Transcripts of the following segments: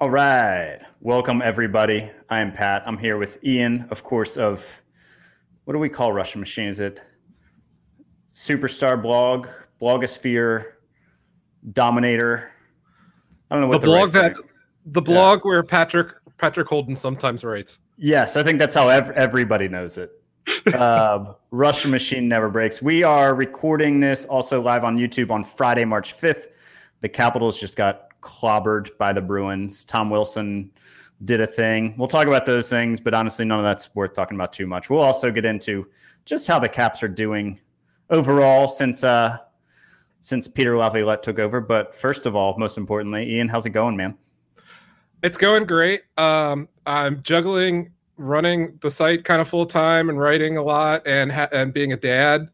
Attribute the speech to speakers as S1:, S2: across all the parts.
S1: All right. Welcome, everybody. I am Pat. I'm here with Ian, of course, of what do we call Russian Machine? Is it Superstar Blog, Blogosphere, Dominator? I don't know what
S2: the,
S1: the
S2: blog
S1: right
S2: that
S1: thing-
S2: the blog where Patrick Patrick Holden sometimes writes.
S1: Yes, I think that's how ev- everybody knows it. uh, Russian Machine Never Breaks. We are recording this also live on YouTube on Friday, March 5th. The Capitals just got clobbered by the Bruins. Tom Wilson did a thing. We'll talk about those things, but honestly, none of that's worth talking about too much. We'll also get into just how the Caps are doing overall since uh, since Peter Laviolette took over. But first of all, most importantly, Ian, how's it going, man?
S2: It's going great. Um, I'm juggling running the site kind of full time and writing a lot and ha- and being a dad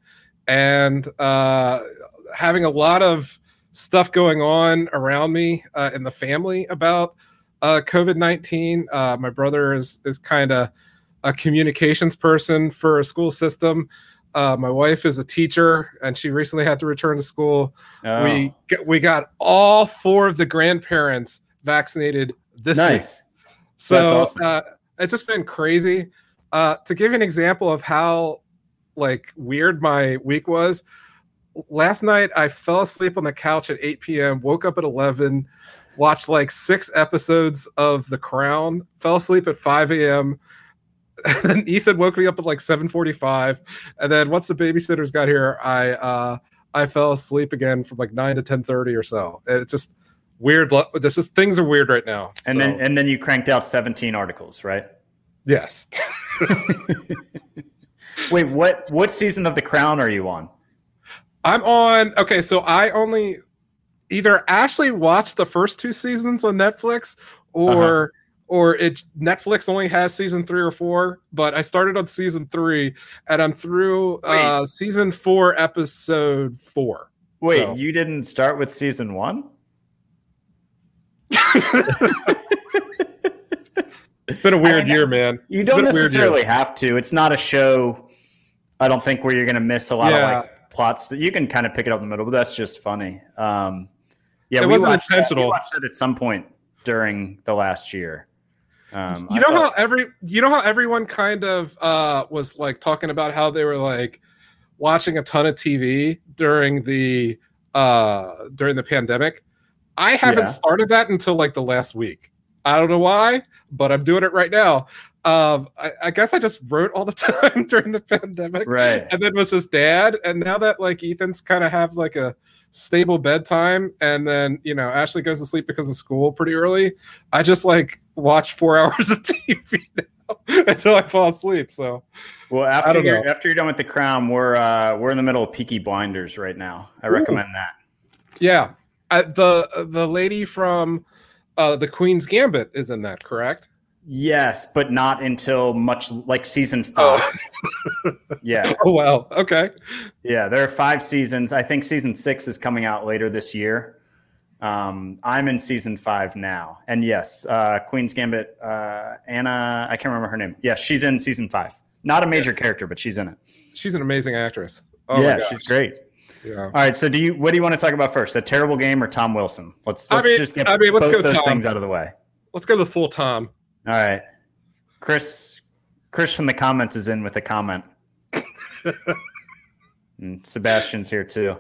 S2: and uh, having a lot of stuff going on around me uh, in the family about uh, COVID nineteen. Uh, my brother is is kind of a communications person for a school system. Uh, my wife is a teacher, and she recently had to return to school.
S1: Oh,
S2: We we got all four of the grandparents vaccinated this week.
S1: nice.
S2: So
S1: That's awesome.
S2: uh, it's just been crazy. Uh, to give you an example of how like weird my week was, last night I fell asleep on the couch at 8 p.m., woke up at 11, watched like six episodes of The Crown, fell asleep at 5 a.m. And then Ethan woke me up at like 7:45, and then once the babysitters got here, I uh, I fell asleep again from like 9 to 10:30 or so. It's just weird. This is things are weird right now.
S1: And
S2: so-
S1: then and then you cranked out 17 articles, right?
S2: Yes.
S1: Wait, what what season of The Crown are you on?
S2: I'm on okay, so I only either actually watched the first two seasons on Netflix or
S1: Uh-huh.
S2: or it Netflix only has season 3 or 4, but I started on season 3 and I'm through uh season 4 episode 4.
S1: Wait,
S2: So-
S1: you didn't start with season one?
S2: It's been a weird year, man.
S1: You
S2: It's
S1: don't
S2: been a weird year.
S1: necessarily have to. It's not a show. I don't think where you're going to miss a lot
S2: Yeah.
S1: of like plots. That you can kind of pick it up in the middle, but that's just funny. Um, yeah,
S2: It
S1: we
S2: wasn't
S1: watched that- we watched it at some point during the last year. Um,
S2: you
S1: I
S2: know how every you know how everyone kind of uh was like talking about how they were like watching a ton of TV during the uh during the pandemic. I haven't
S1: Yeah.
S2: started that until like the last week. I don't know why, but I'm doing it right now. Um, I, I guess I just wrote all the time during the pandemic,
S1: right.
S2: and then was his dad. And now that like Ethan's kind of have like a stable bedtime, and then you know Ashley goes to sleep because of school pretty early. I just like watch four hours of TV now until I fall asleep. So
S1: Well, after you're,
S2: know.
S1: after you're done with the crown, we're uh, we're in the middle of Peaky Blinders right now. I
S2: Ooh.
S1: recommend that.
S2: yeah, I, the the lady from uh, the Queen's Gambit is in that, correct?
S1: Yes, but not until much like season five. Yeah,
S2: Oh wow. Okay.
S1: yeah. There are five seasons. I think season six is coming out later this year. Um, I'm in season five now, and yes, uh, Queen's Gambit. Uh, Anna, I can't remember her name. Yeah, she's in season five. Not a major character, but she's in it.
S2: She's an amazing actress. Oh
S1: yeah, she's great.
S2: Yeah.
S1: All right, so do you? What do you want to talk about first? A terrible game or Tom Wilson? Let's let's
S2: mean-
S1: just get
S2: I mean, let's
S1: both
S2: go
S1: those
S2: Tom.
S1: things out of the way.
S2: Let's go to the full Tom.
S1: All right, Chris. Chris from the comments is in with a comment. and Sebastian's here too.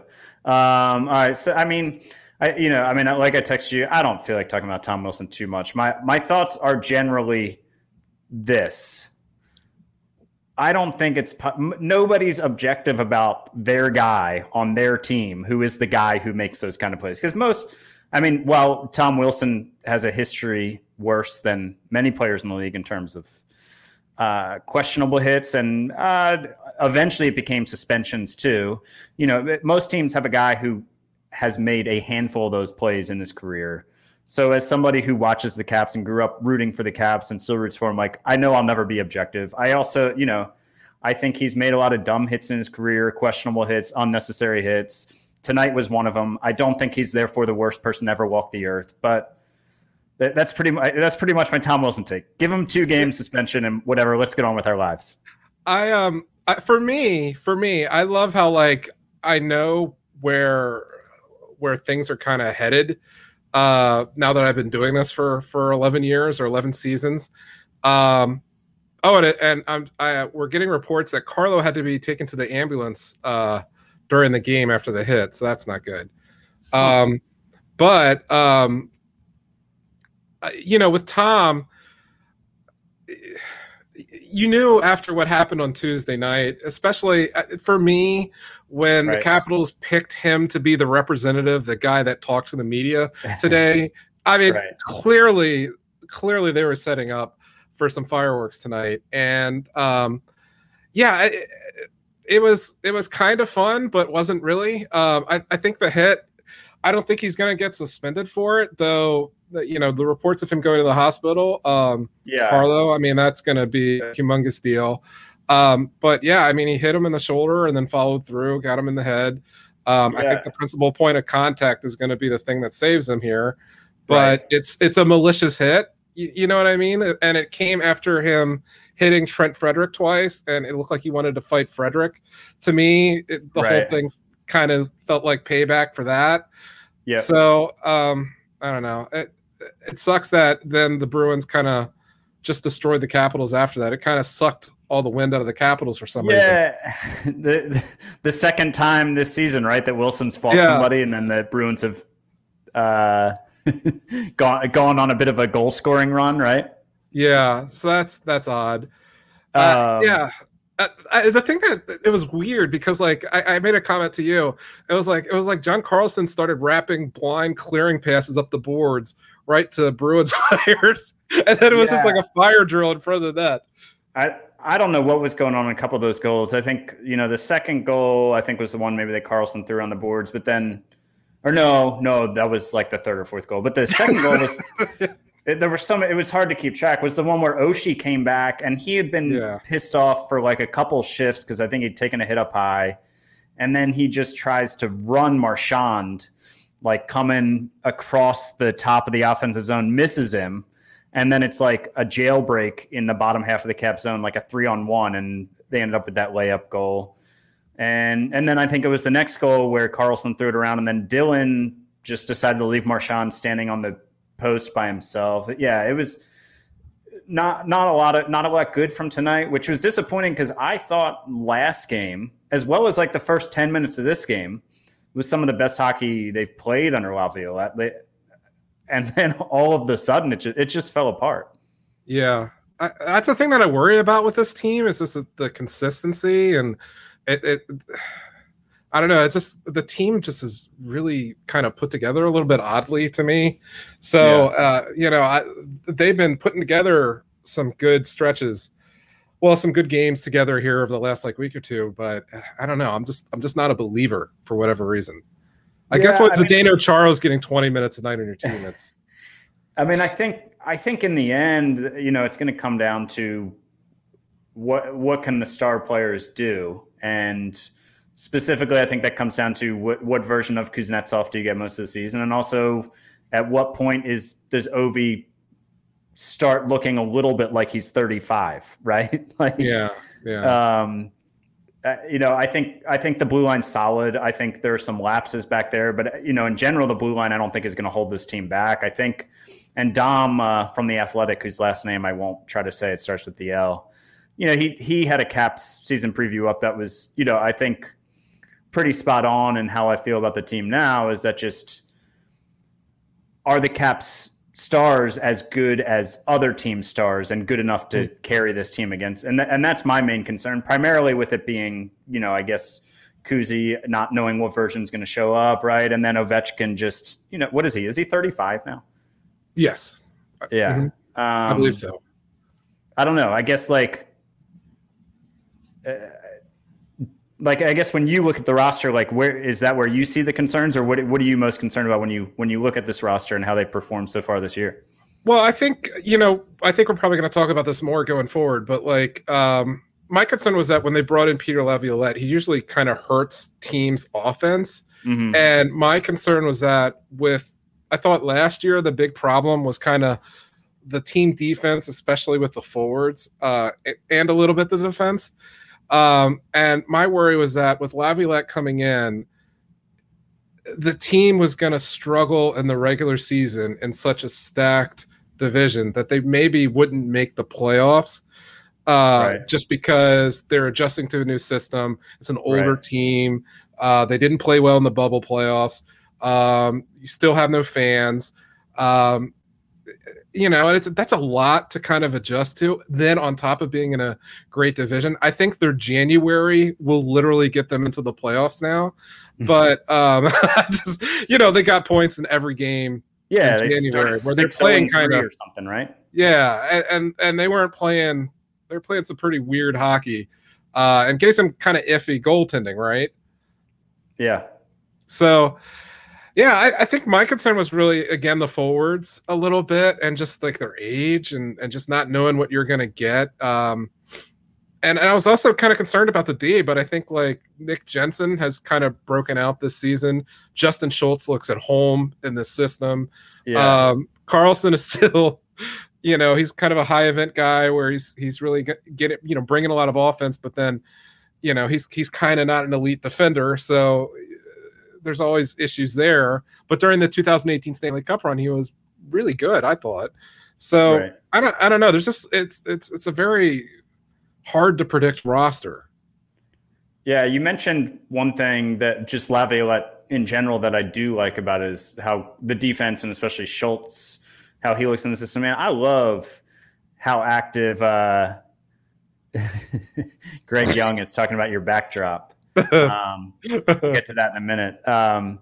S1: Um, all right, so I mean, I you know, I mean, like I text you, I don't feel like talking about Tom Wilson too much. My my thoughts are generally this. I don't think it's po- nobody's objective about their guy on their team who is the guy who makes those kind of plays because most I mean, while Tom Wilson has a history worse than many players in the league in terms of uh, questionable hits, and uh, eventually it became suspensions too. You know, most teams have a guy who has made a handful of those plays in his career. So, as somebody who watches the Caps and grew up rooting for the Caps and still roots for him, like I know I'll never be objective. I also, you know, I think he's made a lot of dumb hits in his career, questionable hits, unnecessary hits. Tonight was one of them. I don't think he's therefore the worst person ever walk the earth, but that, that's pretty much that's pretty much my Tom Wilson take. Give him two games suspension and whatever. Let's get on with our lives.
S2: I um I, for me, for me, I love how like I know where where things are kind of headed Uh, now that I've been doing this for for 11 years or 11 seasons. Um, oh, and, and I'm I, we're getting reports that Carlo had to be taken to the ambulance uh, during the game after the hit, so that's not good. Um, but um, you know, with Tom, you knew after what happened on Tuesday night, especially uh, for me, when right. the Capitals picked him to be the representative, the guy that talked to the media today. I mean, right. clearly, clearly they were setting up for some fireworks tonight, and um, yeah, it, it was it was kind of fun, but wasn't really. Um, I, I think the hit. I don't think he's going to get suspended for it, though you know the reports of him going to the hospital. Um, yeah, Carlo. I mean, that's going to be a humongous deal. Um, but yeah, I mean, he hit him in the shoulder and then followed through, got him in the head. Um, yeah. I think the principal point of contact is going to be the thing that saves him here. But right. it's it's a malicious hit. You, you, know what I mean? And it came after him hitting Trent Frederic twice, and it looked like he wanted to fight Frederic. To me, it, the right. whole thing kind of felt like payback for that. Yeah. So um, I don't know. It, it sucks that then the Bruins kind of just destroyed the Capitals after that. It kind of sucked all the wind out of the Capitals for some
S1: yeah, reason. the the second time this season, right, that Wilson's fought yeah. somebody, and then the Bruins have uh, gone gone on a bit of a goal scoring run, right?
S2: Yeah, so that's that's odd. Uh, um, yeah, uh, I, the thing that it was weird because like I, I, made a comment to you it was like it was like john carlson started wrapping blind clearing passes up the boards right to bruins players and then it was yeah. just like a fire drill in front of that.
S1: i i don't know what was going on in a couple of those goals i think you know the second goal i think was the one maybe that carlson threw on the boards but then or no no that was like the third or fourth goal but the second goal was it, there was some. It was hard to keep track. Was the one where Oshie came back and he had been yeah. pissed off for like a couple shifts because I think he'd taken a hit up high, and then he just tries to run Marchand, like coming across the top of the offensive zone, misses him, and then it's like a jailbreak in the bottom half of the cap zone, like a three on one, and they ended up with that layup goal. And and then I think it was the next goal where Carlson threw it around, and then Dylan just decided to leave Marchand standing on the post by himself. Yeah, it was not not a lot of not a lot good from tonight, which was disappointing because I thought last game, as well as like the first ten minutes of this game, was some of the best hockey they've played under Laviolette. And then all of the sudden, it just, it just fell apart.
S2: Yeah, I, that's the thing that I worry about with this team is just the consistency and it, it I don't know. It's just the team just is really kind of put together a little bit oddly to me. So yeah. uh, you know, I, they've been putting together some good stretches, well, some good games together here over the last like week or two. But I don't know. I'm just I'm just not a believer for whatever reason. I yeah, guess what's Zdeno mean, Chara's getting 20 minutes a night on your team. That's.
S1: I mean, I think I think in the end, you know, it's going to come down to what what can the star players do and specifically, I think that comes down to what, what version of Kuznetsov do you get most of the season, and also at what point is does Ovi start looking a little bit like he's 35, right? like,
S2: yeah, yeah. Um,
S1: uh, you know, I think I think the blue line's solid. I think there are some lapses back there, but you know, in general, the blue line I don't think is going to hold this team back. I think, and Dom uh, from the Athletic, whose last name I won't try to say, it starts with the L. You know, he he had a Caps season preview up that was, you know, I think pretty spot on and how I feel about the team now is that just are the Caps stars as good as other team stars and good enough to mm. carry this team against? And th- and that's my main concern primarily with it being you know I guess Kuzi not knowing what version is going to show up right? And then Ovechkin just you know what is he? Is he 35 now?
S2: Yes.
S1: Yeah. Mm-hmm. um,
S2: I believe so.
S1: I don't know. I guess like uh, like I guess when you look at the roster, like where is that where you see the concerns, or what what are you most concerned about when you when you look at this roster and how they've performed so far this year?
S2: Well, I think you know, I think we're probably going to talk about this more going forward, but like um, my concern was that when they brought in Peter Laviolette, he usually kind of hurts teams' offense, mm-hmm. and my concern was that with I thought last year the big problem was kind of the team defense, especially with the forwards, uh, and a little bit the defense. Um, and my worry was that with Laviolette coming in, the team was going to struggle in the regular season in such a stacked division that they maybe wouldn't make the playoffs uh, right. just because they're adjusting to a new system. It's an older right. team. Uh, they didn't play well in the bubble playoffs. Um, you still have no fans. Um, you know, and it's that's a lot to kind of adjust to. Then on top of being in a great division, I think their January will literally get them into the playoffs now. But um, just you know, they got points in every game.
S1: Yeah, January where they're playing kind of or something, right?
S2: Yeah, and, and and they weren't playing. They're playing some pretty weird hockey, uh, and getting some kind of iffy goaltending, right?
S1: Yeah.
S2: So yeah, I, I, think my concern was really again the forwards a little bit and just like their age and and just not knowing what you're gonna get. Um, and, and I was also kind of concerned about the D, but I think like Nick Jensen has kind of broken out this season. Justin Schultz looks at home in the system. Yeah. Um, Carlson is still, you know, he's kind of a high event guy where he's he's really getting you know bringing a lot of offense, but then you know he's he's kind of not an elite defender so there's always issues there. But during the 2018 Stanley Cup run, he was really good. I thought. So right. I don't I don't know. There's just it's it's it's a very hard to predict roster.
S1: Yeah, you mentioned one thing that just Laviolette in general that I do like about it is how the defense and especially Schultz, how he looks in the system. Man, I love how active uh, Greg Young is talking about your backdrop. Um, get to that in a minute. Um,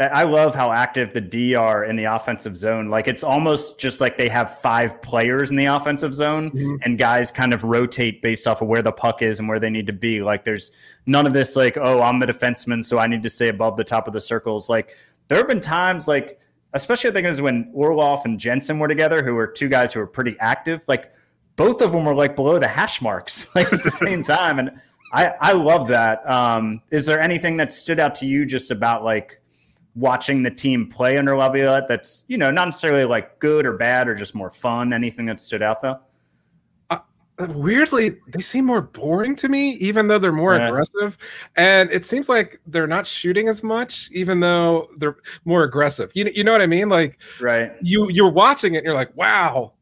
S1: I love how active the D are in the offensive zone. Like it's almost just like they have five players in the offensive zone, mm-hmm. and guys kind of rotate based off of where the puck is and where they need to be. Like there's none of this like, oh, I'm the defenseman, so I need to stay above the top of the circles. Like there have been times like, especially I think it was when Orlov and Jensen were together, who were two guys who were pretty active. Like both of them were like below the hash marks, like at the same time, and I, I love that. Um, is there anything that stood out to you just about like watching the team play under Laviolette that's, you know, not necessarily like good or bad or just more fun? Anything that stood out though?
S2: Uh, weirdly, they seem more boring to me, even though they're more yeah. aggressive. And it seems like they're not shooting as much, even though they're more aggressive. You, you know what I mean? Like,
S1: right.
S2: You, you're watching it and you're like, wow,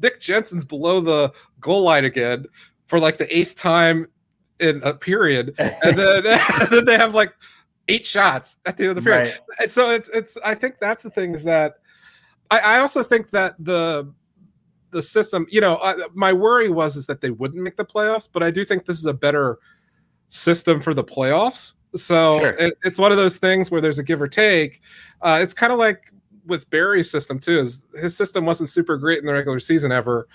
S2: Nick Jensen's below the goal line again for like the eighth time in a period, and then, and then they have like eight shots at the end of the period. Right. So it's it's. I think that's the thing is that I, I also think that the the system. You know, I, my worry was is that they wouldn't make the playoffs, but I do think this is a better system for the playoffs. So sure. it, it's one of those things where there's a give or take. Uh, it's kind of like with Barry's system too. Is his system wasn't super great in the regular season ever,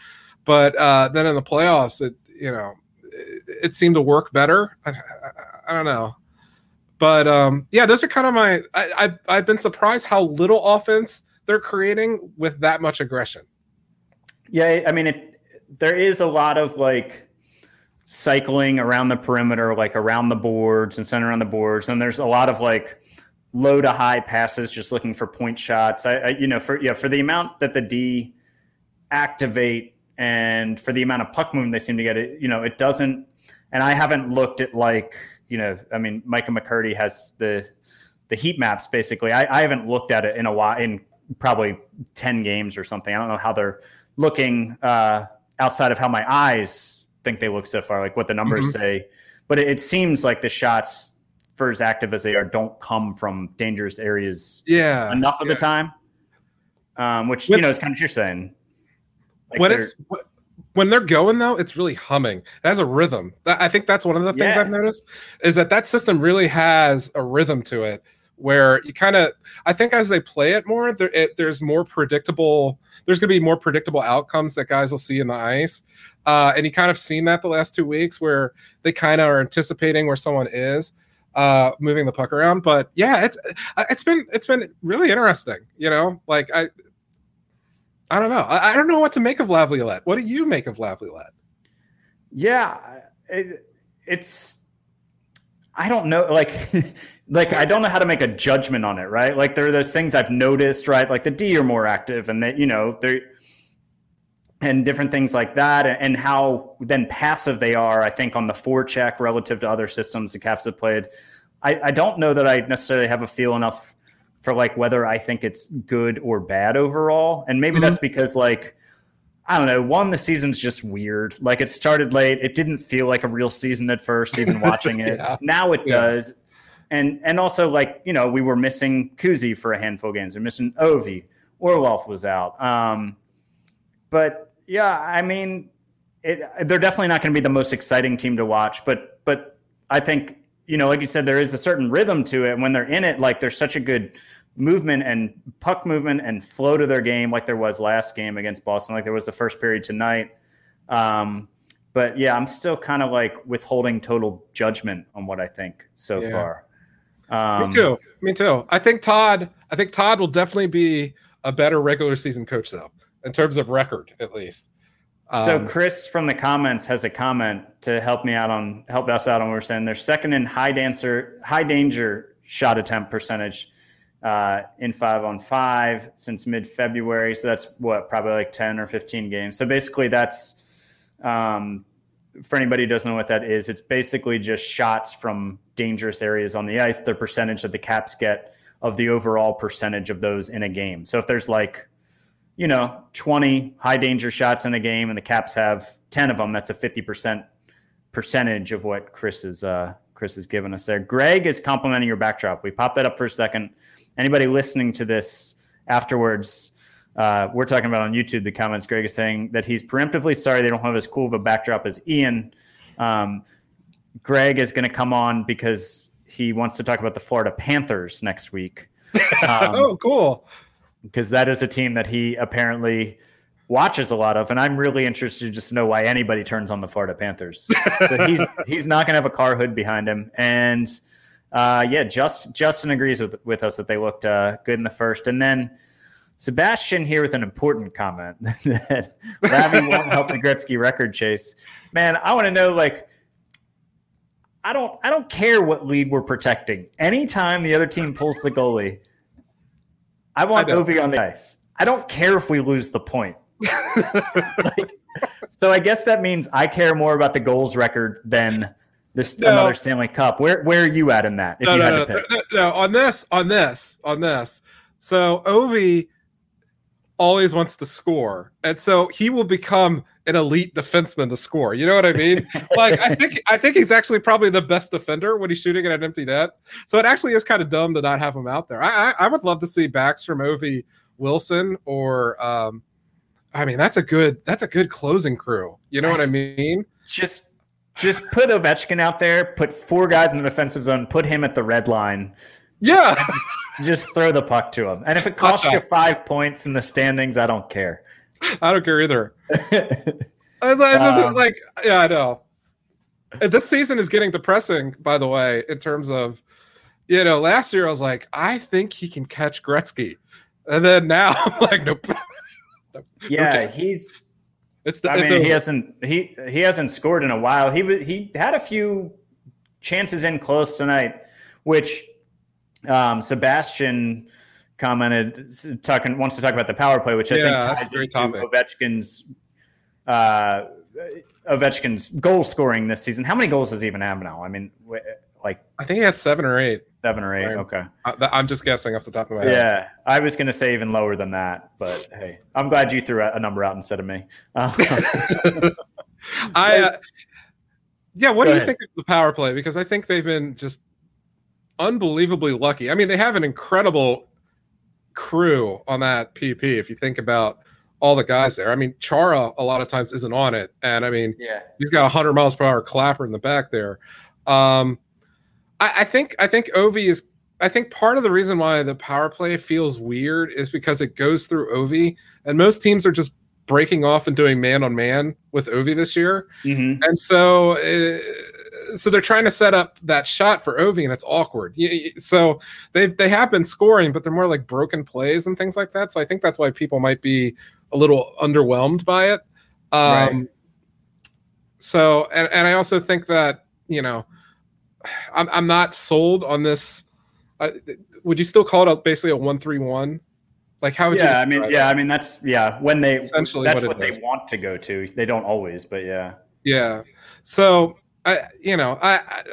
S2: but uh, then in the playoffs, it you know it seemed to work better. I, I, I don't know, but um, yeah, those are kind of my. I, I I've been surprised how little offense they're creating with that much aggression.
S1: Yeah, I mean, it, there is a lot of like cycling around the perimeter, like around the boards and center on the boards, and there's a lot of like low to high passes, just looking for point shots. I, I you know, for yeah, for the amount that the D activate and for the amount of puck movement they seem to get, it you know it doesn't. And I haven't looked at like you know, I mean, Micah McCurdy has the the heat maps basically. I, I haven't looked at it in a while in probably ten games or something. I don't know how they're looking uh, outside of how my eyes think they look so far, like what the numbers mm-hmm. say. But it, it seems like the shots, for as active as they are, don't come from dangerous areas.
S2: Yeah,
S1: enough of
S2: yeah.
S1: the time. Um, which you know is kind of what you're saying.
S2: Like when it's when they're going though, it's really humming. It has a rhythm. I think that's one of the things yeah. I've noticed is that that system really has a rhythm to it where you kind of I think as they play it more, there, it, there's more predictable. There's going to be more predictable outcomes that guys will see in the ice, uh, and you kind of seen that the last two weeks where they kind of are anticipating where someone is uh moving the puck around but yeah it's it's been it's been really interesting you know like i I don't know. I, I, don't know what to make of Laviolette. What do you make of Laviolette?
S1: Yeah, it, it's. I don't know. Like, like I don't know how to make a judgment on it. Right? Like there are those things I've noticed. Right? Like the D are more active, and that you know they're and different things like that, and how then passive they are. I think on the forecheck relative to other systems the Caps have played. I, I don't know that I necessarily have a feel enough for like whether I think it's good or bad overall. And maybe mm-hmm. that's because like I don't know, one the season's just weird. Like it started late. It didn't feel like a real season at first, even watching it. yeah. Now it yeah. does. And and also like, you know, we were missing Kuzi for a handful of games. We're missing Ovi. Orlov was out. Um, but yeah, I mean, it, they're definitely not going to be the most exciting team to watch. But but I think you know, like you said, there is a certain rhythm to it. And when they're in it, like there's such a good movement and puck movement and flow to their game, like there was last game against Boston, like there was the first period tonight. Um, but yeah, I'm still kind of like withholding total judgment on what I think so yeah. far.
S2: Um, Me too. Me too. I think Todd. I think Todd will definitely be a better regular season coach, though, in terms of record, at least.
S1: Um, so Chris from the comments has a comment to help me out on help us out on what we're saying. They're second in high dancer high danger shot attempt percentage uh, in five on five since mid February. So that's what probably like ten or fifteen games. So basically, that's um, for anybody who doesn't know what that is. It's basically just shots from dangerous areas on the ice. The percentage that the Caps get of the overall percentage of those in a game. So if there's like you know, 20 high danger shots in a game and the Caps have 10 of them, that's a 50% percentage of what Chris is uh, Chris has given us there. Greg is complimenting your backdrop. We popped that up for a second. Anybody listening to this afterwards, uh, we're talking about on YouTube. The comments Greg is saying that he's preemptively sorry they don't have as cool of a backdrop as Ian. Um, Greg is going to come on because he wants to talk about the Florida Panthers next week.
S2: Um, oh, cool
S1: because that is a team that he apparently watches a lot of, and I'm really interested to just to know why anybody turns on the Florida Panthers. so he's he's not going to have a car hood behind him, and uh, yeah, just Justin agrees with with us that they looked uh, good in the first, and then. Sebastian here with an important comment that Ravi won't help the Gretzky record chase. Man, I want to know like I don't I don't care what lead we're protecting. Anytime the other team pulls the goalie, I want I Ovi on the ice. I don't care if we lose the point. like, so I guess that means I care more about the goals record than this no. another Stanley Cup. Where where are you at in that?
S2: If no, you no, had to pick? No, no, on this, on this, on this. So Ovi always wants to score, and so he will become an elite defenseman to score. You know what I mean? like I think I think he's actually probably the best defender when he's shooting at an empty net. So it actually is kind of dumb to not have him out there. I I, I would love to see Backstrom, Ovi, Wilson, or um, I mean that's a good that's a good closing crew. You know I what I mean?
S1: Just just put Ovechkin out there, put four guys in the defensive zone, put him at the red line.
S2: Yeah.
S1: Just, throw the puck to him. And if it costs you five points in the standings, I don't care.
S2: I don't care either. um, like, yeah, I know. This season is getting depressing, by the way, in terms of, you know, last year I was like, I think he can catch Gretzky, and then now I'm like, nope.
S1: yeah, he's. It's the, I it's mean, a, he hasn't he he hasn't scored in a while. He was he had a few chances in close tonight, which um, Sebastian commented talking wants to talk about the power play, which I yeah, think ties into topic. Ovechkin's uh, Ovechkin's goal scoring this season. How many goals does he even have now? I mean, like
S2: I think he has seven or eight.
S1: Seven or eight. Okay,
S2: I, am just guessing off the top of my head.
S1: Yeah, I was going to say even lower than that, but hey, I'm glad you threw a number out instead of me. Uh,
S2: I. Uh, yeah, what Go do you ahead. think of the power play? Because I think they've been just unbelievably lucky. I mean, they have an incredible crew on that PP. If you think about all the guys there, I mean, Chara a lot of times isn't on it, and I mean,
S1: yeah,
S2: he's got a hundred miles per hour clapper in the back there. Um, I, I think I think Ovi is. I think part of the reason why the power play feels weird is because it goes through Ovi, and most teams are just breaking off and doing man on man with Ovi this year,
S1: mm-hmm.
S2: and so. It, so they're trying to set up that shot for Ovi, and it's awkward. So they they have been scoring, but they're more like broken plays and things like that. So I think that's why people might be a little underwhelmed by it. Um, right. So and and I also think that you know I'm I'm not sold on this. Uh, would you still call it a, basically a one three one? Like how would
S1: yeah, you? I mean, yeah, I mean that's yeah. When they essentially that's what, what they want to go to. They don't always, but yeah.
S2: Yeah. So I, you know, I,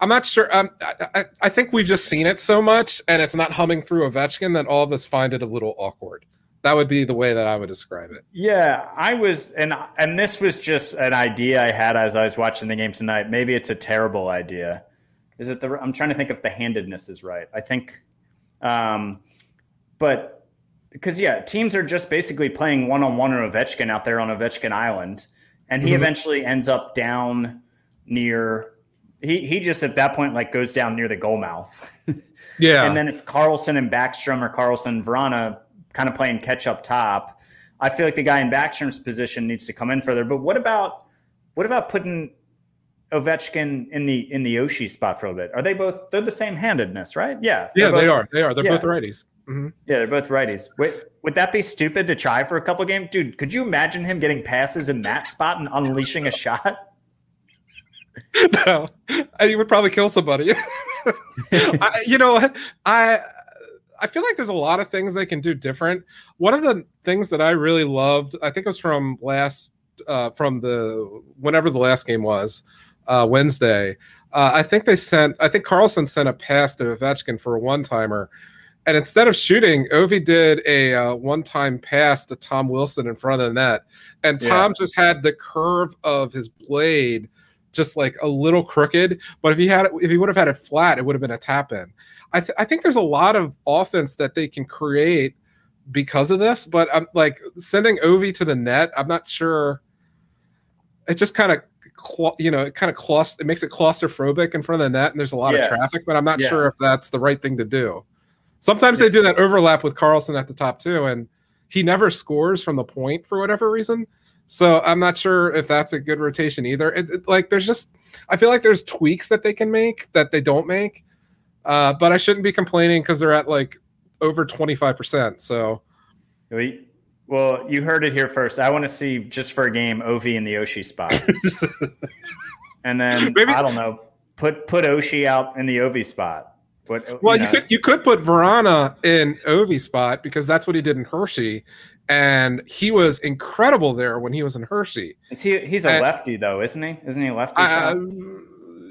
S2: I'm not sure. Um, I, I think we've just seen it so much, and it's not humming through Ovechkin that all of us find it a little awkward. That would be the way that I would describe it.
S1: Yeah, I was, and and this was just an idea I had as I was watching the game tonight. Maybe it's a terrible idea. Is it the? I'm trying to think if the handedness is right. I think, um, but because yeah, teams are just basically playing one on one or Ovechkin out there on Ovechkin Island, and he mm-hmm. eventually ends up down near he he just at that point like goes down near the goal mouth.
S2: yeah.
S1: And then it's Carlson and Backstrom or Carlson Vrana kind of playing catch up top. I feel like the guy in Backstrom's position needs to come in further. But what about what about putting Ovechkin in the in the Oshie spot for a bit? Are they both they're the same handedness, right? Yeah.
S2: Yeah,
S1: both,
S2: they are. They are. They're yeah. both righties.
S1: Mm-hmm. Yeah, they're both righties. Wait, would that be stupid to try for a couple games, dude? Could you imagine him getting passes in that spot and unleashing a shot?
S2: no, he would probably kill somebody. I, you know, I I feel like there's a lot of things they can do different. One of the things that I really loved, I think it was from last uh, from the whenever the last game was uh, Wednesday. Uh, I think they sent. I think Carlson sent a pass to Ovechkin for a one timer, and instead of shooting, Ovi did a uh, one time pass to Tom Wilson in front of the net, and Tom yeah. just had the curve of his blade just like a little crooked. But if he had if he would have had it flat, it would have been a tap in. I, th- I think there's a lot of offense that they can create because of this. But I'm like sending Ovi to the net. I'm not sure. It just kind of you know it kind of cluster it makes it claustrophobic in front of the net and there's a lot yeah. of traffic but i'm not yeah. sure if that's the right thing to do sometimes they do that overlap with Carlson at the top too and he never scores from the point for whatever reason so I'm not sure if that's a good rotation either. It's it, like there's just I feel like there's tweaks that they can make that they don't make. Uh, but I shouldn't be complaining because they're at like over 25%. So
S1: well, you heard it here first. I want to see just for a game Ovi in the Oshie spot. and then Maybe, I don't know, put put Oshie out in the Ovi spot.
S2: But, well, you, know. you could you could put Vrana in Ovi spot because that's what he did in Hershey, and he was incredible there when he was in Hershey.
S1: Is he? He's a and, lefty though, isn't he? Isn't he a lefty? Uh,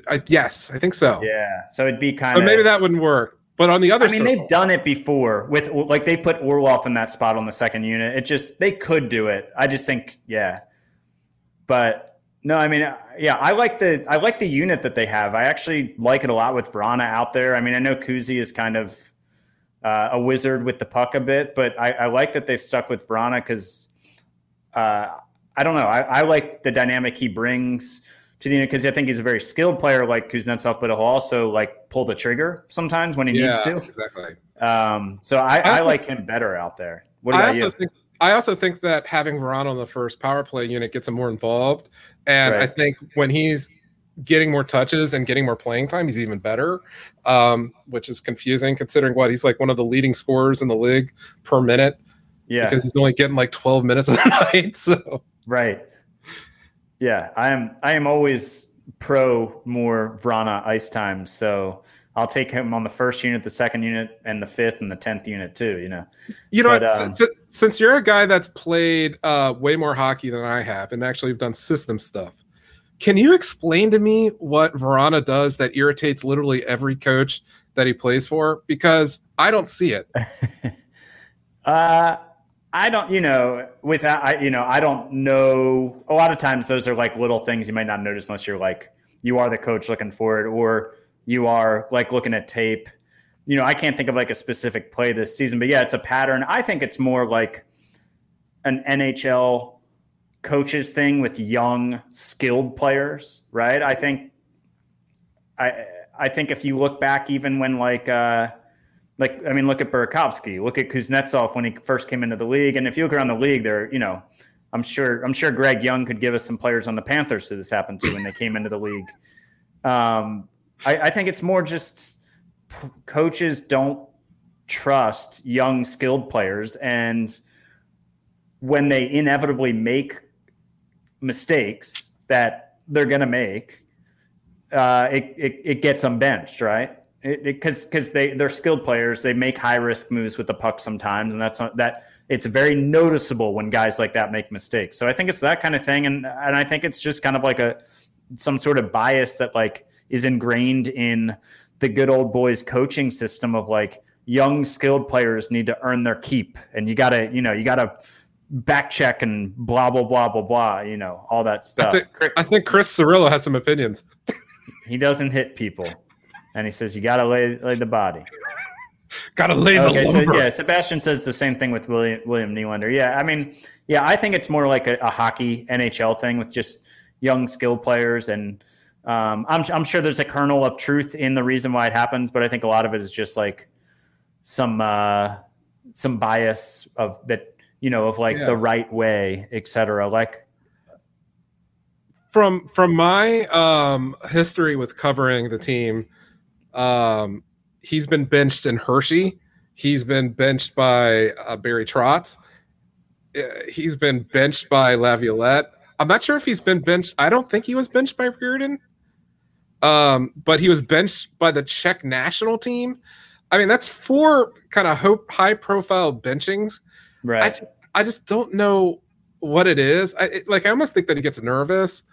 S2: I, yes, I think so.
S1: Yeah, so it'd be kind of.
S2: But maybe that wouldn't work. But on the other,
S1: I mean, circle, they've done it before with like they put Orlov in that spot on the second unit. It just they could do it. I just think, yeah. But no, I mean, yeah, I like the I like the unit that they have. I actually like it a lot with Vrana out there. I mean, I know Kuzi is kind of uh, a wizard with the puck a bit, but I, I like that they've stuck with Vrana because uh, I don't know. I, I, like the dynamic he brings to the unit because I think he's a very skilled player like Kuznetsov, but he'll also like pull the trigger sometimes when he yeah, needs to.
S2: Exactly.
S1: Um, so I, I, I, like him better out there. What about
S2: you? Think, I also think that having Vrana on the first power play unit gets him more involved. And right. I think when he's getting more touches and getting more playing time, he's even better, um, which is confusing considering what he's like one of the leading scorers in the league per minute.
S1: Yeah,
S2: because he's only getting like 12 minutes a night. So
S1: right, yeah, I am. I am always pro more Vrana ice time. So I'll take him on the first unit, the second unit, and the fifth and the tenth unit too. You know,
S2: you know, but, um, since, since, you're a guy that's played uh, way more hockey than I have, and actually have done system stuff, can you explain to me what Vrana does that irritates literally every coach that he plays for? Because I don't see it.
S1: uh, I don't, you know, without, I, you know, I don't know. A lot of times those are like little things you might not notice unless you're like, you are the coach looking for it, or you are like looking at tape. You know, I can't think of like a specific play this season, but yeah, it's a pattern. I think it's more like an NHL coaches thing with young skilled players, right? I think I I think if you look back even when like uh like I mean look at Burakovsky, look at Kuznetsov when he first came into the league and if you look around the league there, you know, I'm sure I'm sure Greg Young could give us some players on the Panthers who this happened to when they came into the league. Um I, I think it's more just p- coaches don't trust young skilled players and when they inevitably make mistakes that they're going to make, uh, it, it, it gets them benched, right? Because because they they're skilled players, they make high risk moves with the puck sometimes, and that's not, that it's very noticeable when guys like that make mistakes. So I think it's that kind of thing, and and I think it's just kind of like a some sort of bias that like is ingrained in the good old boys coaching system of like young skilled players need to earn their keep and you gotta you know you gotta back check and blah blah blah blah blah you know all that stuff
S2: I think, I think Chris Cirillo has some opinions.
S1: he doesn't hit people and he says you gotta lay lay the body
S2: gotta lay the
S1: okay,
S2: lumber.
S1: so yeah sebastian says the same thing with william william Nylander. yeah i mean yeah i think it's more like a, a hockey nhl thing with just young skilled players and um, I'm, I'm sure there's a kernel of truth in the reason why it happens but i think a lot of it is just like some uh, some bias of that you know of like
S2: Yeah.
S1: the right way, etc. Like
S2: from from my um history with covering the team um he's been benched in hershey he's been benched by uh, barry trotz Uh, he's been benched by laviolette i'm not sure if he's been benched i don't think he was benched by Reirden. Um but he was benched by the czech national team i mean that's four kind of hope high profile benchings I
S1: right,
S2: just, I just don't know what it is. I it, like I almost think that he gets nervous,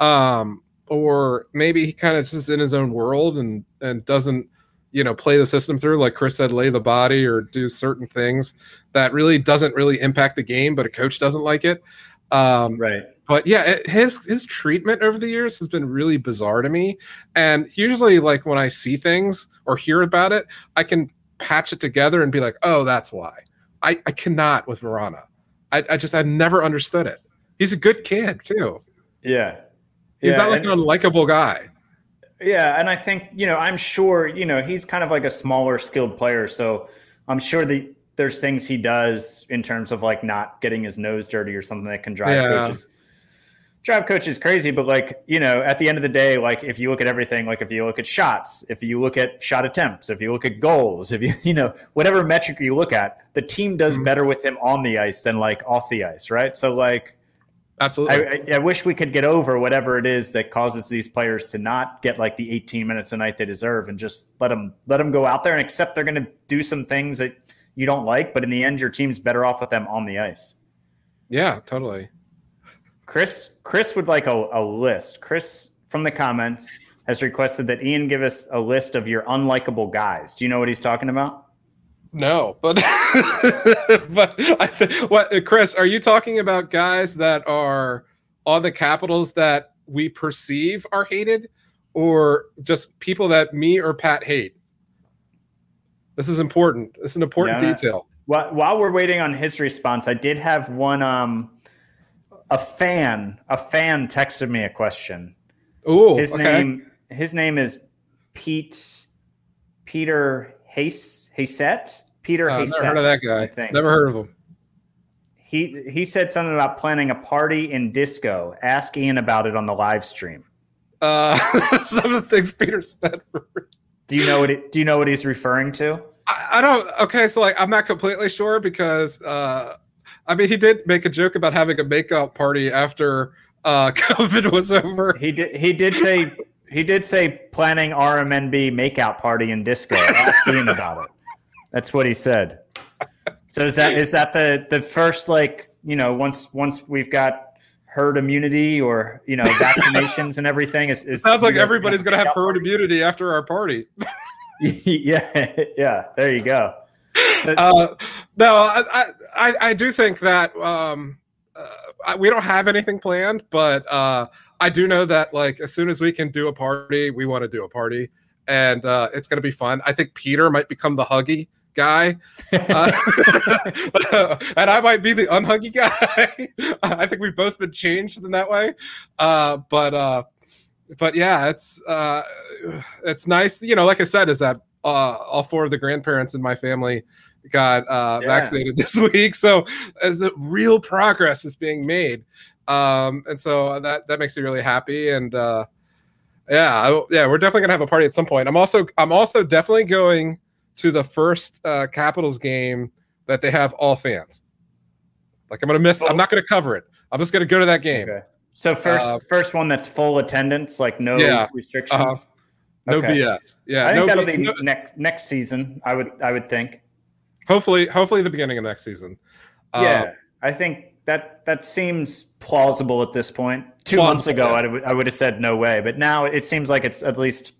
S2: um, or maybe he kind of just in his own world and and doesn't, you know, play the system through. Like Chris said, lay the body or do certain things that really doesn't really impact the game, but a coach doesn't like it. Um,
S1: right.
S2: But yeah, it, his his treatment over the years has been really bizarre to me. And usually, like when I see things or hear about it, I can patch it together and be like, "Oh, that's why." I, I cannot with Vrana. I, I just I've never understood it. He's a good kid too.
S1: Yeah,
S2: He's
S1: Yeah,
S2: not like
S1: and-
S2: an unlikable guy.
S1: Yeah, and I think you know, I'm sure you know he's kind of like a smaller skilled player, so I'm sure that there's things he does in terms of like not getting his nose dirty or something that can drive
S2: Yeah.
S1: coaches drive coach is crazy. But like you know, at the end of the day, like if you look at everything, like if you look at shots, if you look at shot attempts, if you look at goals, if you you know whatever metric you look at, the team does
S2: Mhm.
S1: better with him on the ice than like off the ice, right? So like.
S2: Absolutely.
S1: I, I, I wish we could get over whatever it is that causes these players to not get like the 18 minutes a night they deserve, and just let them let them go out there and accept they're going to do some things that you don't like, but in the end, your team's better off with them on the ice.
S2: yeah, totally.
S1: Chris Chris would like a, a list. Chris from the comments has requested that Ian give us a list of your unlikable guys. Do you know what he's talking about?
S2: No, but but I th- what Chris, are you talking about guys that are on the Capitals that we perceive are hated, or just people that me or Pat hate? This is important. This is an important
S1: Yeah.
S2: detail.
S1: While, while we're waiting on his response, I did have one. Um, a fan, a fan texted me a question.
S2: Oh,
S1: his
S2: okay.
S1: name his name is Pete Peter Hayes Hassett. Peter
S2: Uh, never heard of that
S1: I
S2: guy.
S1: think.
S2: Never heard of him.
S1: He he said something about planning a party in disco. Ask Ian about it on the live stream.
S2: Uh, some of the things Peter said.
S1: Do you know what it, do you know what he's referring to?
S2: I, I don't. Okay, so like I'm not completely sure because uh, I mean he did make a joke about having a makeout party after uh, COVID was over.
S1: He did he did say he did say planning RMNB makeout party in disco. Ask Ian about it. That's what he said. So is that is that the the first like you know once once we've got herd immunity or you know vaccinations and everything is, is
S2: Sounds like
S1: guys
S2: everybody's gonna have herd immunity after our party.
S1: yeah, yeah. There you go. But-
S2: Uh, no, I, I I I do think that um, uh, we don't have anything planned, but uh, I do know that like as soon as we can do a party, we want to do a party, and uh, it's gonna be fun. I think Peter might become the huggy guy, uh, and I might be the unhuggy guy. I think we've both been changed in that way, uh, but uh, but yeah, it's uh, it's nice. You know, like I said, is that uh, all four of the grandparents in my family got uh,
S1: Yeah.
S2: vaccinated this week, so as the real progress is being made, um, and so that that makes me really happy. And uh, yeah, I, yeah, we're definitely gonna have a party at some point. I'm also I'm also definitely going to the first uh, Capitals game that they have all fans. Like I'm gonna miss. I'm not gonna cover it. I'm just gonna go to that game.
S1: Okay. So first
S2: Uh,
S1: first one that's full attendance, like no
S2: Yeah.
S1: restrictions.
S2: Uh-huh. No
S1: Okay.
S2: BS. Yeah,
S1: I think
S2: no
S1: that'll
S2: B-
S1: be
S2: no-
S1: next next season. I would I would think.
S2: hopefully hopefully the beginning of next season.
S1: Yeah, um, I think that that seems plausible at this point. Two plausible, months ago, yeah. I would have said no way, but now it seems like it's at least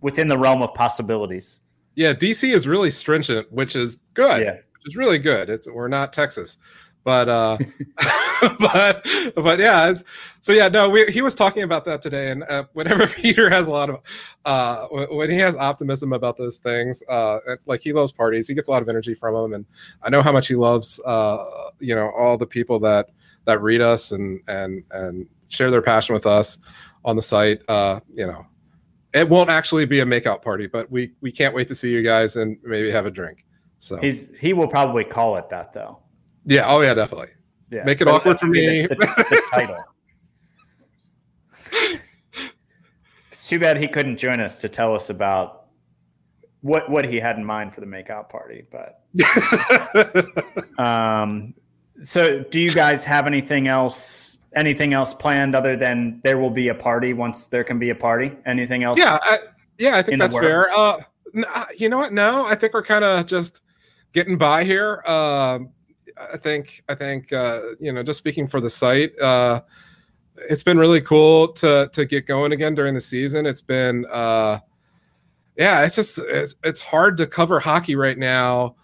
S1: within the realm of possibilities.
S2: Yeah, DC is really stringent, which is good. Yeah. Which is really good. It's we're not Texas but uh but but yeah so yeah no we, he was talking about that today and uh, whenever peter has a lot of uh when he has optimism about those things uh like he loves parties he gets a lot of energy from them and i know how much he loves uh you know all the people that that read us and and and share their passion with us on the site uh you know. It won't actually be a makeout party but we we can't wait to see you guys and maybe have a drink so.
S1: He's he will probably call it that though
S2: yeah. Oh yeah, definitely. Yeah. Make it awkward for me. The, the, the title.
S1: it's too bad he couldn't join us to tell us about what what he had in mind for the makeout party, but um so do you guys have anything else anything else planned other than there will be a party once there can be a party? Anything else?
S2: Yeah, I, yeah, I think that's fair. Uh, uh, you know what? No, I think we're kind of just getting by here. Um, I think I think uh, you know just speaking for the site, uh, it's been really cool to to get going again during the season. It's been uh, yeah, it's just it's it's hard to cover hockey right now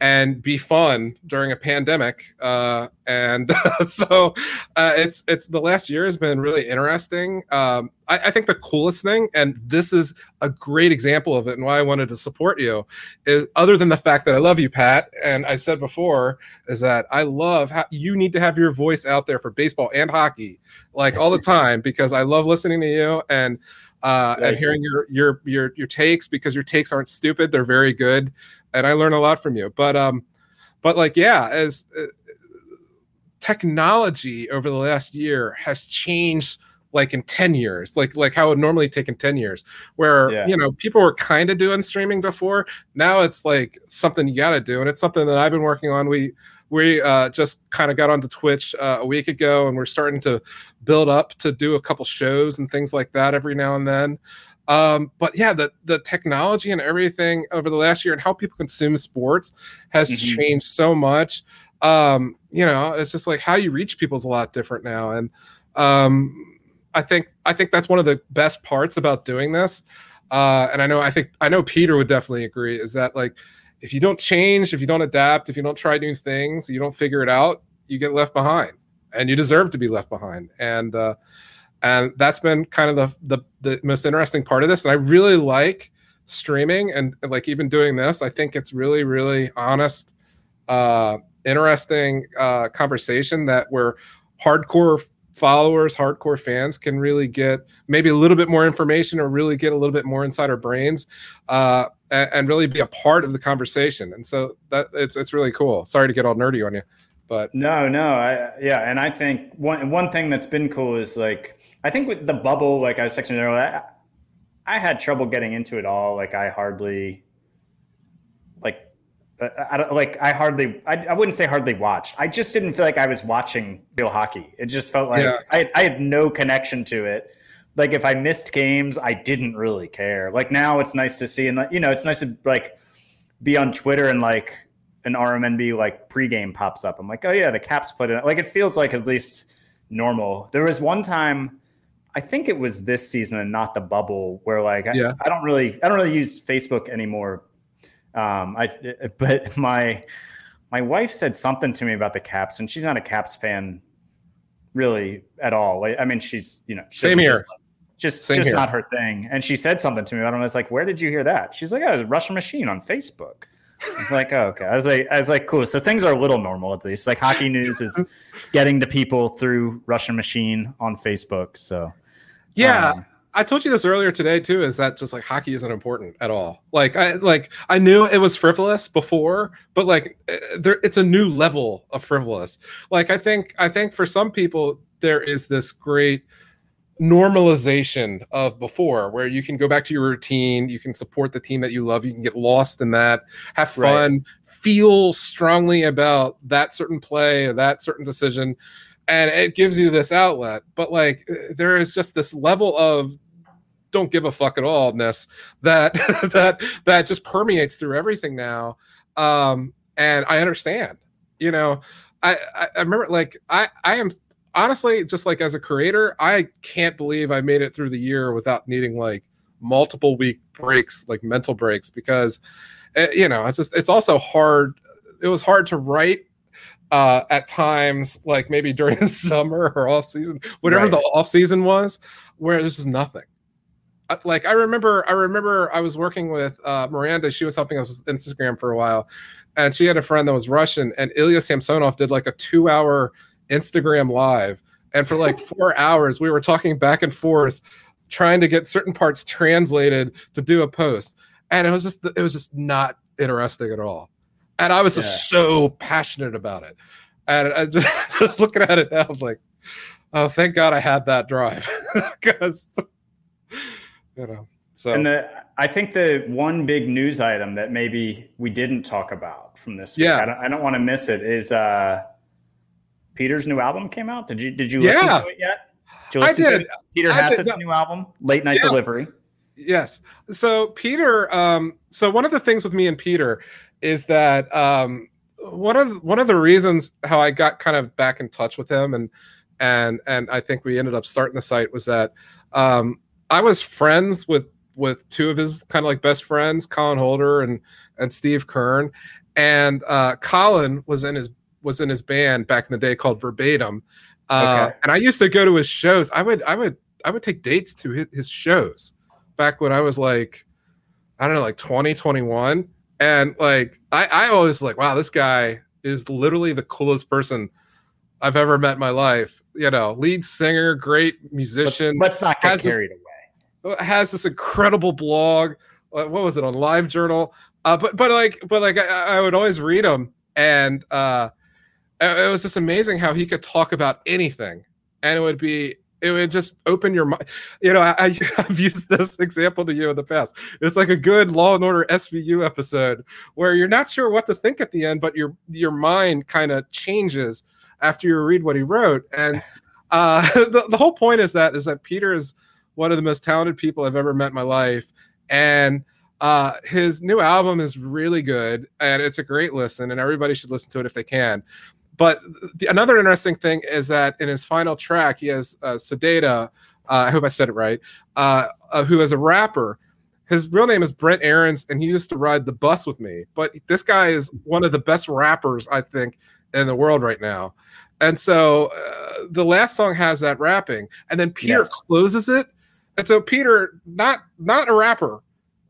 S2: and be fun during a pandemic. Uh, and so uh, it's it's the last year has been really interesting. Um, I, I, think the coolest thing, and this is a great example of it, and why I wanted to support you, is other than the fact that I love you, Pat, and I said before, is that I love how you need to have your voice out there for baseball and hockey, like all the time, because I love listening to you and uh, and hearing your your your your takes because your takes aren't stupid; they're very good, and I learn a lot from you. But um, but like yeah, as uh, technology over the last year has changed like in 10 years like like how it would normally take in 10 years where yeah. you know people were kind of doing streaming before now it's like something you got to do and it's something that i've been working on we we uh, just kind of got onto Twitch uh, a week ago, and we're starting to build up to do a couple shows and things like that every now and then. Um, but yeah, the the technology and everything over the last year and how people consume sports has mm-hmm. changed so much. Um, you know, it's just like how you reach people is a lot different now, and um, I think I think that's one of the best parts about doing this. Uh, and I know I think I know Peter would definitely agree is that like if you don't change, if you don't adapt, if you don't try new things, you don't figure it out, you get left behind, and you deserve to be left behind. And uh, and that's been kind of the, the the most interesting part of this. And I really like streaming and like even doing this. I think it's really really honest, uh, interesting uh, conversation that where hardcore followers, hardcore fans can really get maybe a little bit more information or really get a little bit more inside our brains uh, and, and, really be a part of the conversation. And so that it's it's really cool. Sorry to get all nerdy on you, but
S1: no, no, I, yeah. And I think one one thing that's been cool is like I think with the bubble, like I was texting earlier, I, I had trouble getting into it all. Like I hardly like I don't like I hardly I, I wouldn't say hardly watched. I just didn't feel like I was watching real hockey. It just felt like yeah. I I had no connection to it. Like if I missed games, I didn't really care. Like now it's nice to see and you know, it's nice to like be on Twitter and like an RMNB like pregame pops up. I'm like, oh yeah, the Caps put it. Like it feels like at least normal. There was one time, I think it was this season and not the bubble, where like yeah. I, I don't really I don't really use Facebook anymore um, I but my my wife said something to me about the Caps, and she's not a Caps fan really at all. Like, I mean, she's you know
S2: same here.
S1: Just just, just not her thing. And she said something to me. I don't know. I was like, "Where did you hear that?" She's like, "Oh, Russian Machine on Facebook." I was like, oh, okay. I was like, I was like, cool. So things are a little normal at least. Like hockey news is getting to people through Russian Machine on Facebook. So
S2: yeah, um, I told you this earlier today too. Is that just like hockey isn't important at all? Like I like I knew it was frivolous before, but like eh, there, it's a new level of frivolous. Like I think I think for some people there is this great normalization of before where you can go back to your routine you can support the team that you love you can get lost in that have fun right. feel strongly about that certain play or that certain decision and it gives you this outlet but like eh, there is just this level of don't give a fuck at allness that that that just permeates through everything now um and i understand you know I, I remember like I I am honestly just like as a creator, I can't believe I made it through the year without needing like multiple week breaks, like mental breaks, because it, eh, you know it's just it's also hard. It was hard to write uh at times like maybe during the summer or off season whatever right. the off season was where there's just nothing like i remember i remember i was working with uh miranda she was helping us with instagram for a while and she had a friend that was russian and ilya samsonov did like a two hour instagram live and for like four hours we were talking back and forth trying to get certain parts translated to do a post and it was just it was just not interesting at all and I was yeah. just so passionate about it. And I just, just looking at it now, I'm like, oh, thank God I had that drive because you know. So
S1: and the I think the one big news item that maybe we didn't talk about from this,
S2: yeah,
S1: week, I don't, I don't want to miss it. Is uh Peter's new album came out? Did you did you listen yeah. to it yet?
S2: Did you listen I did. To
S1: Peter Hassett's new album, Late Night yeah. Delivery.
S2: Yes. So Peter, um, so one of the things with me and Peter is that um, one of one of the reasons how I got kind of back in touch with him and and and I think we ended up starting the site was that um, I was friends with with two of his kind of like best friends, Colin Holder and and Steve Kern, and uh, Colin was in his was in his band back in the day called Verbatim, uh, okay. and I used to go to his shows. I would I would I would take dates to his, his shows back when I was like I don't know like 20, 21 and like I, I always like, wow, this guy is literally the coolest person I've ever met in my life. You know, lead singer, great musician.
S1: Let's, let's not get carried
S2: this, away. Has this incredible blog. Uh, what was it on Live Journal? Uh, but but like but like I, I would always read them, and uh, it was just amazing how he could talk about anything, and it would be it would just open your mind. You know, I, have used this example to you in the past. It's like a good Law and Order SVU episode where you're not sure what to think at the end, but your your mind kind of changes after you read what he wrote. And uh, the the whole point is that is that Peter is one of the most talented people I've ever met in my life, and uh, his new album is really good and it's a great listen, and everybody should listen to it if they can. But the, another interesting thing is that in his final track, he has uh, Sedata. Uh, I hope I said it right. Uh, uh, who is a rapper. His real name is Brent Aarons, and he used to ride the bus with me. But this guy is one of the best rappers I think in the world right now. And so uh, the last song has that rapping, and then Peter closes it. And so Peter, not not a rapper,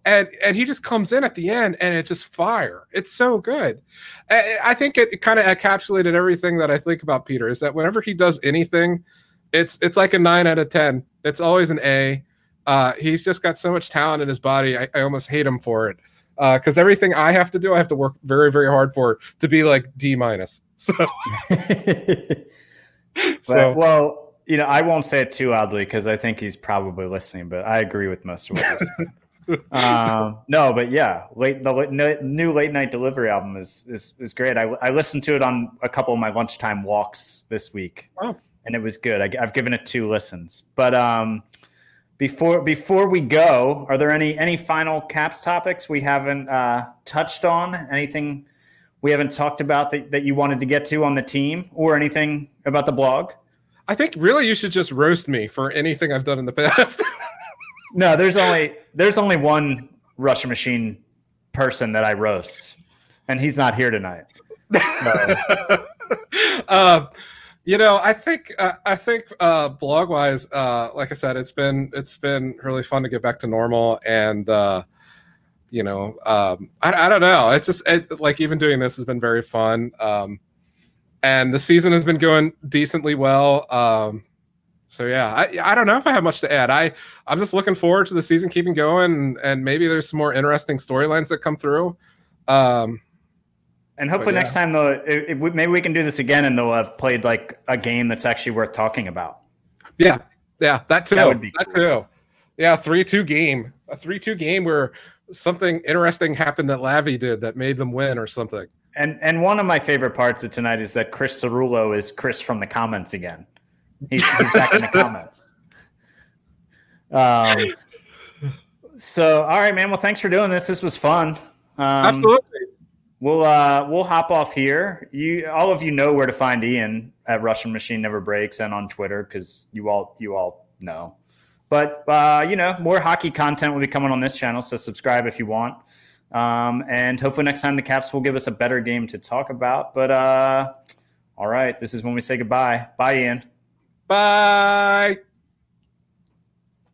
S2: and and he just comes in at the end and it's just fire. It's so good. I, I think it, kind of encapsulated everything that i think about peter is that whenever he does anything it's it's like a nine out of ten. It's always an a. Uh, he's just got so much talent in his body i, I almost hate him for it. Because uh, everything i have to do i have to work very very hard for to be like d minus. So
S1: so well you know i won't say it too oddly because i think he's probably listening but i agree with most of what you're saying um, no, but yeah, late the new late night delivery album is is is great. I, I listened to it on a couple of my lunchtime walks this week,
S2: wow.
S1: and it was good. I, have given it two listens. But um, before before we go, are there any any final caps topics we haven't uh, touched on? Anything we haven't talked about that, that you wanted to get to on the team, or anything about the blog?
S2: I think really you should just roast me for anything I've done in the past.
S1: no, there's only there's only one Russia machine person that I roast, and he's not here tonight. So.
S2: uh, you know, I think uh, I think uh, blog wise, uh, like I said, it's been it's been really fun to get back to normal, and uh, you know, um, I, I don't know. It's just it, like even doing this has been very fun, um, and the season has been going decently well. Um, so yeah, I, I don't know if I have much to add. I I'm just looking forward to the season keeping going, and, and maybe there's some more interesting storylines that come through. Um,
S1: and hopefully yeah. next time though, it, it, maybe we can do this again, and they'll have played like a game that's actually worth talking about.
S2: Yeah, yeah, that too. That would be that cool. too. Yeah, three two game, a three two game where something interesting happened that Lavi did that made them win or something.
S1: And and one of my favorite parts of tonight is that Chris Cerullo is Chris from the comments again. He's, he's back in the comments. Um, so, all right, man. Well, thanks for doing this. This was fun. Um,
S2: Absolutely.
S1: we'll uh, we'll hop off here. You all of you know where to find Ian at Russian Machine Never Breaks and on Twitter because you all you all know. But uh, you know, more hockey content will be coming on this channel, so subscribe if you want. Um, and hopefully next time the Caps will give us a better game to talk about. But uh, all right, this is when we say goodbye. Bye, Ian.
S2: Bye.